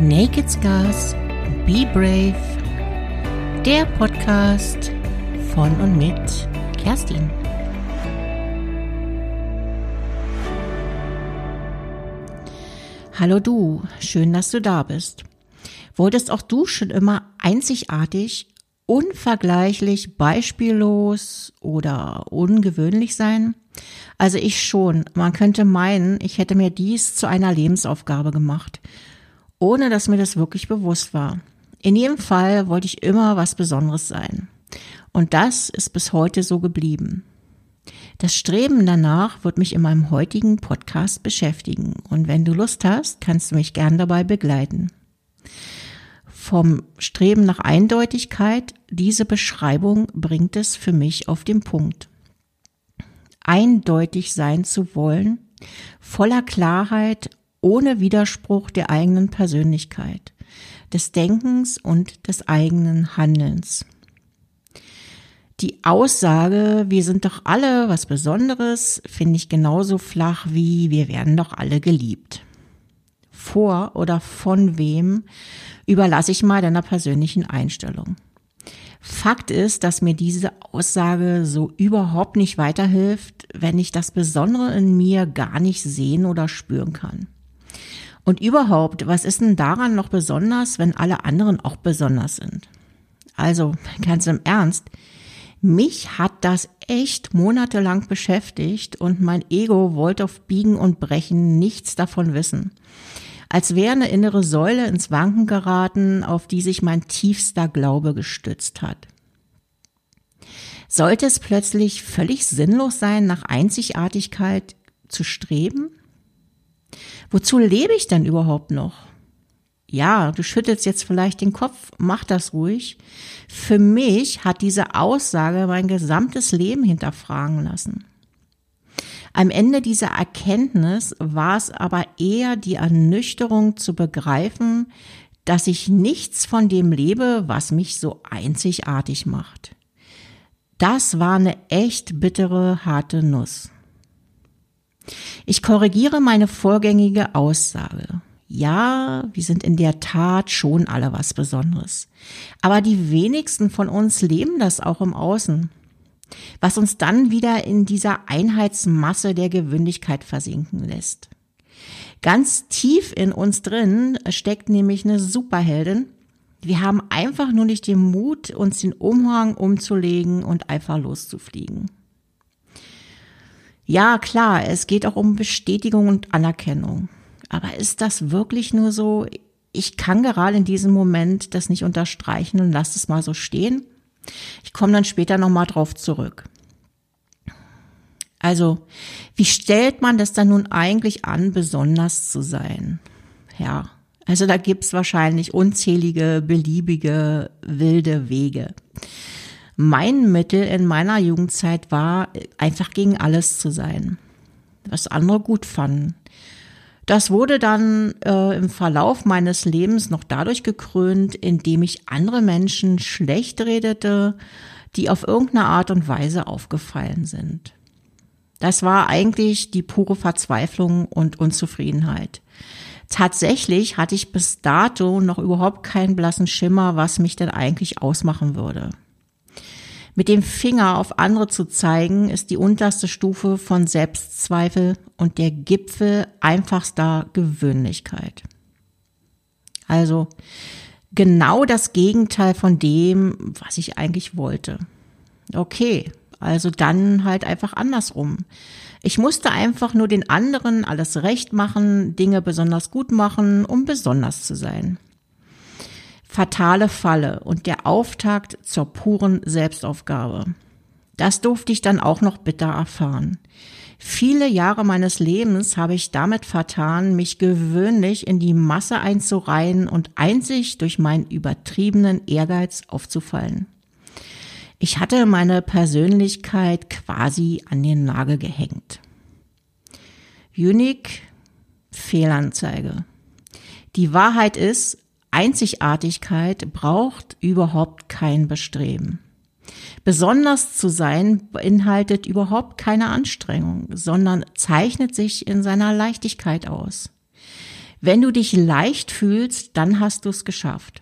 Naked Scars, Be Brave, der Podcast von und mit Kerstin. Hallo du, schön, dass du da bist. Wolltest auch du schon immer einzigartig, unvergleichlich, beispiellos oder ungewöhnlich sein? Also ich schon. Man könnte meinen, ich hätte mir dies zu einer Lebensaufgabe gemacht ohne dass mir das wirklich bewusst war. In jedem Fall wollte ich immer was Besonderes sein. Und das ist bis heute so geblieben. Das Streben danach wird mich in meinem heutigen Podcast beschäftigen. Und wenn du Lust hast, kannst du mich gern dabei begleiten. Vom Streben nach Eindeutigkeit, diese Beschreibung bringt es für mich auf den Punkt. Eindeutig sein zu wollen, voller Klarheit ohne Widerspruch der eigenen Persönlichkeit, des Denkens und des eigenen Handelns. Die Aussage, wir sind doch alle was Besonderes, finde ich genauso flach wie wir werden doch alle geliebt. Vor oder von wem überlasse ich mal deiner persönlichen Einstellung. Fakt ist, dass mir diese Aussage so überhaupt nicht weiterhilft, wenn ich das Besondere in mir gar nicht sehen oder spüren kann. Und überhaupt, was ist denn daran noch besonders, wenn alle anderen auch besonders sind? Also, ganz im Ernst, mich hat das echt monatelang beschäftigt und mein Ego wollte auf Biegen und Brechen nichts davon wissen. Als wäre eine innere Säule ins Wanken geraten, auf die sich mein tiefster Glaube gestützt hat. Sollte es plötzlich völlig sinnlos sein, nach Einzigartigkeit zu streben? Wozu lebe ich denn überhaupt noch? Ja, du schüttelst jetzt vielleicht den Kopf, mach das ruhig. Für mich hat diese Aussage mein gesamtes Leben hinterfragen lassen. Am Ende dieser Erkenntnis war es aber eher die Ernüchterung zu begreifen, dass ich nichts von dem lebe, was mich so einzigartig macht. Das war eine echt bittere, harte Nuss. Ich korrigiere meine vorgängige Aussage. Ja, wir sind in der Tat schon alle was Besonderes. Aber die wenigsten von uns leben das auch im Außen. Was uns dann wieder in dieser Einheitsmasse der Gewöhnlichkeit versinken lässt. Ganz tief in uns drin steckt nämlich eine Superheldin. Wir haben einfach nur nicht den Mut, uns den Umhang umzulegen und einfach loszufliegen. Ja, klar, es geht auch um Bestätigung und Anerkennung. Aber ist das wirklich nur so? Ich kann gerade in diesem Moment das nicht unterstreichen und lasse es mal so stehen. Ich komme dann später nochmal drauf zurück. Also, wie stellt man das dann nun eigentlich an, besonders zu sein? Ja, also da gibt's wahrscheinlich unzählige, beliebige, wilde Wege. Mein Mittel in meiner Jugendzeit war, einfach gegen alles zu sein, was andere gut fanden. Das wurde dann äh, im Verlauf meines Lebens noch dadurch gekrönt, indem ich andere Menschen schlecht redete, die auf irgendeine Art und Weise aufgefallen sind. Das war eigentlich die pure Verzweiflung und Unzufriedenheit. Tatsächlich hatte ich bis dato noch überhaupt keinen blassen Schimmer, was mich denn eigentlich ausmachen würde. Mit dem Finger auf andere zu zeigen, ist die unterste Stufe von Selbstzweifel und der Gipfel einfachster Gewöhnlichkeit. Also genau das Gegenteil von dem, was ich eigentlich wollte. Okay, also dann halt einfach andersrum. Ich musste einfach nur den anderen alles recht machen, Dinge besonders gut machen, um besonders zu sein fatale Falle und der Auftakt zur puren Selbstaufgabe. Das durfte ich dann auch noch bitter erfahren. Viele Jahre meines Lebens habe ich damit vertan, mich gewöhnlich in die Masse einzureihen und einzig durch meinen übertriebenen Ehrgeiz aufzufallen. Ich hatte meine Persönlichkeit quasi an den Nagel gehängt. Unique Fehlanzeige. Die Wahrheit ist, Einzigartigkeit braucht überhaupt kein Bestreben. Besonders zu sein beinhaltet überhaupt keine Anstrengung, sondern zeichnet sich in seiner Leichtigkeit aus. Wenn du dich leicht fühlst, dann hast du es geschafft.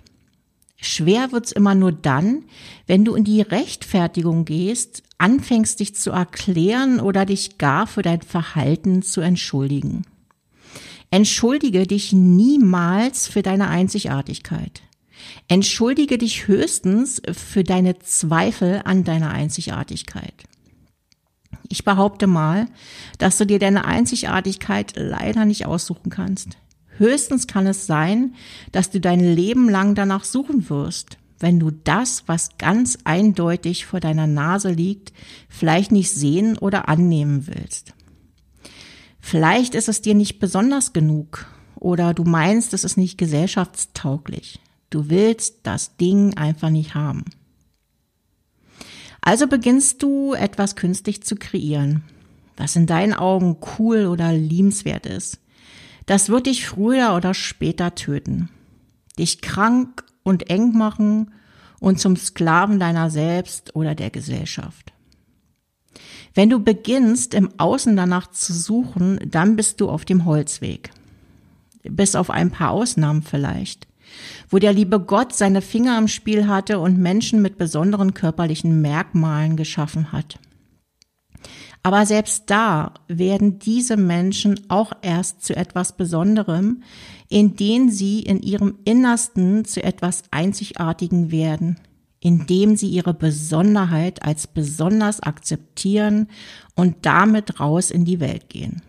Schwer wird's immer nur dann, wenn du in die Rechtfertigung gehst, anfängst dich zu erklären oder dich gar für dein Verhalten zu entschuldigen. Entschuldige dich niemals für deine Einzigartigkeit. Entschuldige dich höchstens für deine Zweifel an deiner Einzigartigkeit. Ich behaupte mal, dass du dir deine Einzigartigkeit leider nicht aussuchen kannst. Höchstens kann es sein, dass du dein Leben lang danach suchen wirst, wenn du das, was ganz eindeutig vor deiner Nase liegt, vielleicht nicht sehen oder annehmen willst. Vielleicht ist es dir nicht besonders genug oder du meinst, es ist nicht gesellschaftstauglich. Du willst das Ding einfach nicht haben. Also beginnst du etwas künstlich zu kreieren, was in deinen Augen cool oder liebenswert ist. Das wird dich früher oder später töten, dich krank und eng machen und zum Sklaven deiner selbst oder der Gesellschaft. Wenn du beginnst, im Außen danach zu suchen, dann bist du auf dem Holzweg. Bis auf ein paar Ausnahmen vielleicht, wo der liebe Gott seine Finger im Spiel hatte und Menschen mit besonderen körperlichen Merkmalen geschaffen hat. Aber selbst da werden diese Menschen auch erst zu etwas Besonderem, indem sie in ihrem Innersten zu etwas Einzigartigen werden, indem sie ihre Besonderheit als besonders akzeptieren und damit raus in die Welt gehen.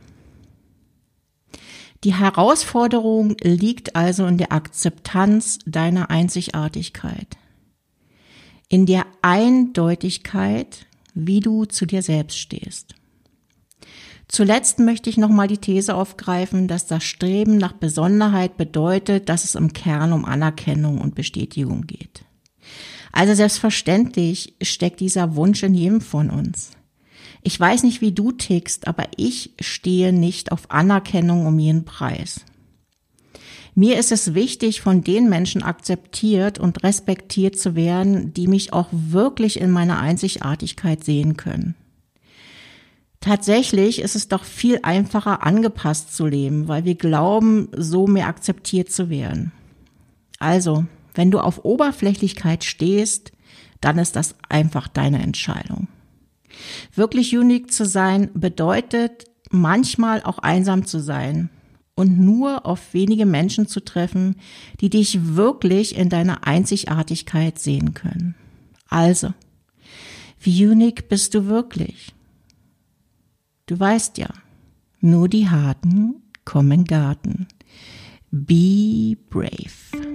Die Herausforderung liegt also in der Akzeptanz deiner Einzigartigkeit, in der Eindeutigkeit, wie du zu dir selbst stehst. Zuletzt möchte ich nochmal die These aufgreifen, dass das Streben nach Besonderheit bedeutet, dass es im Kern um Anerkennung und Bestätigung geht. Also selbstverständlich steckt dieser Wunsch in jedem von uns. Ich weiß nicht, wie du tickst, aber ich stehe nicht auf Anerkennung um jeden Preis. Mir ist es wichtig, von den Menschen akzeptiert und respektiert zu werden, die mich auch wirklich in meiner Einzigartigkeit sehen können. Tatsächlich ist es doch viel einfacher, angepasst zu leben, weil wir glauben, so mehr akzeptiert zu werden. Also, wenn du auf Oberflächlichkeit stehst, dann ist das einfach deine Entscheidung. Wirklich unique zu sein bedeutet manchmal auch einsam zu sein und nur auf wenige Menschen zu treffen, die dich wirklich in deiner Einzigartigkeit sehen können. Also, wie unique bist du wirklich? Du weißt ja, nur die Harten kommen Garten. Be brave.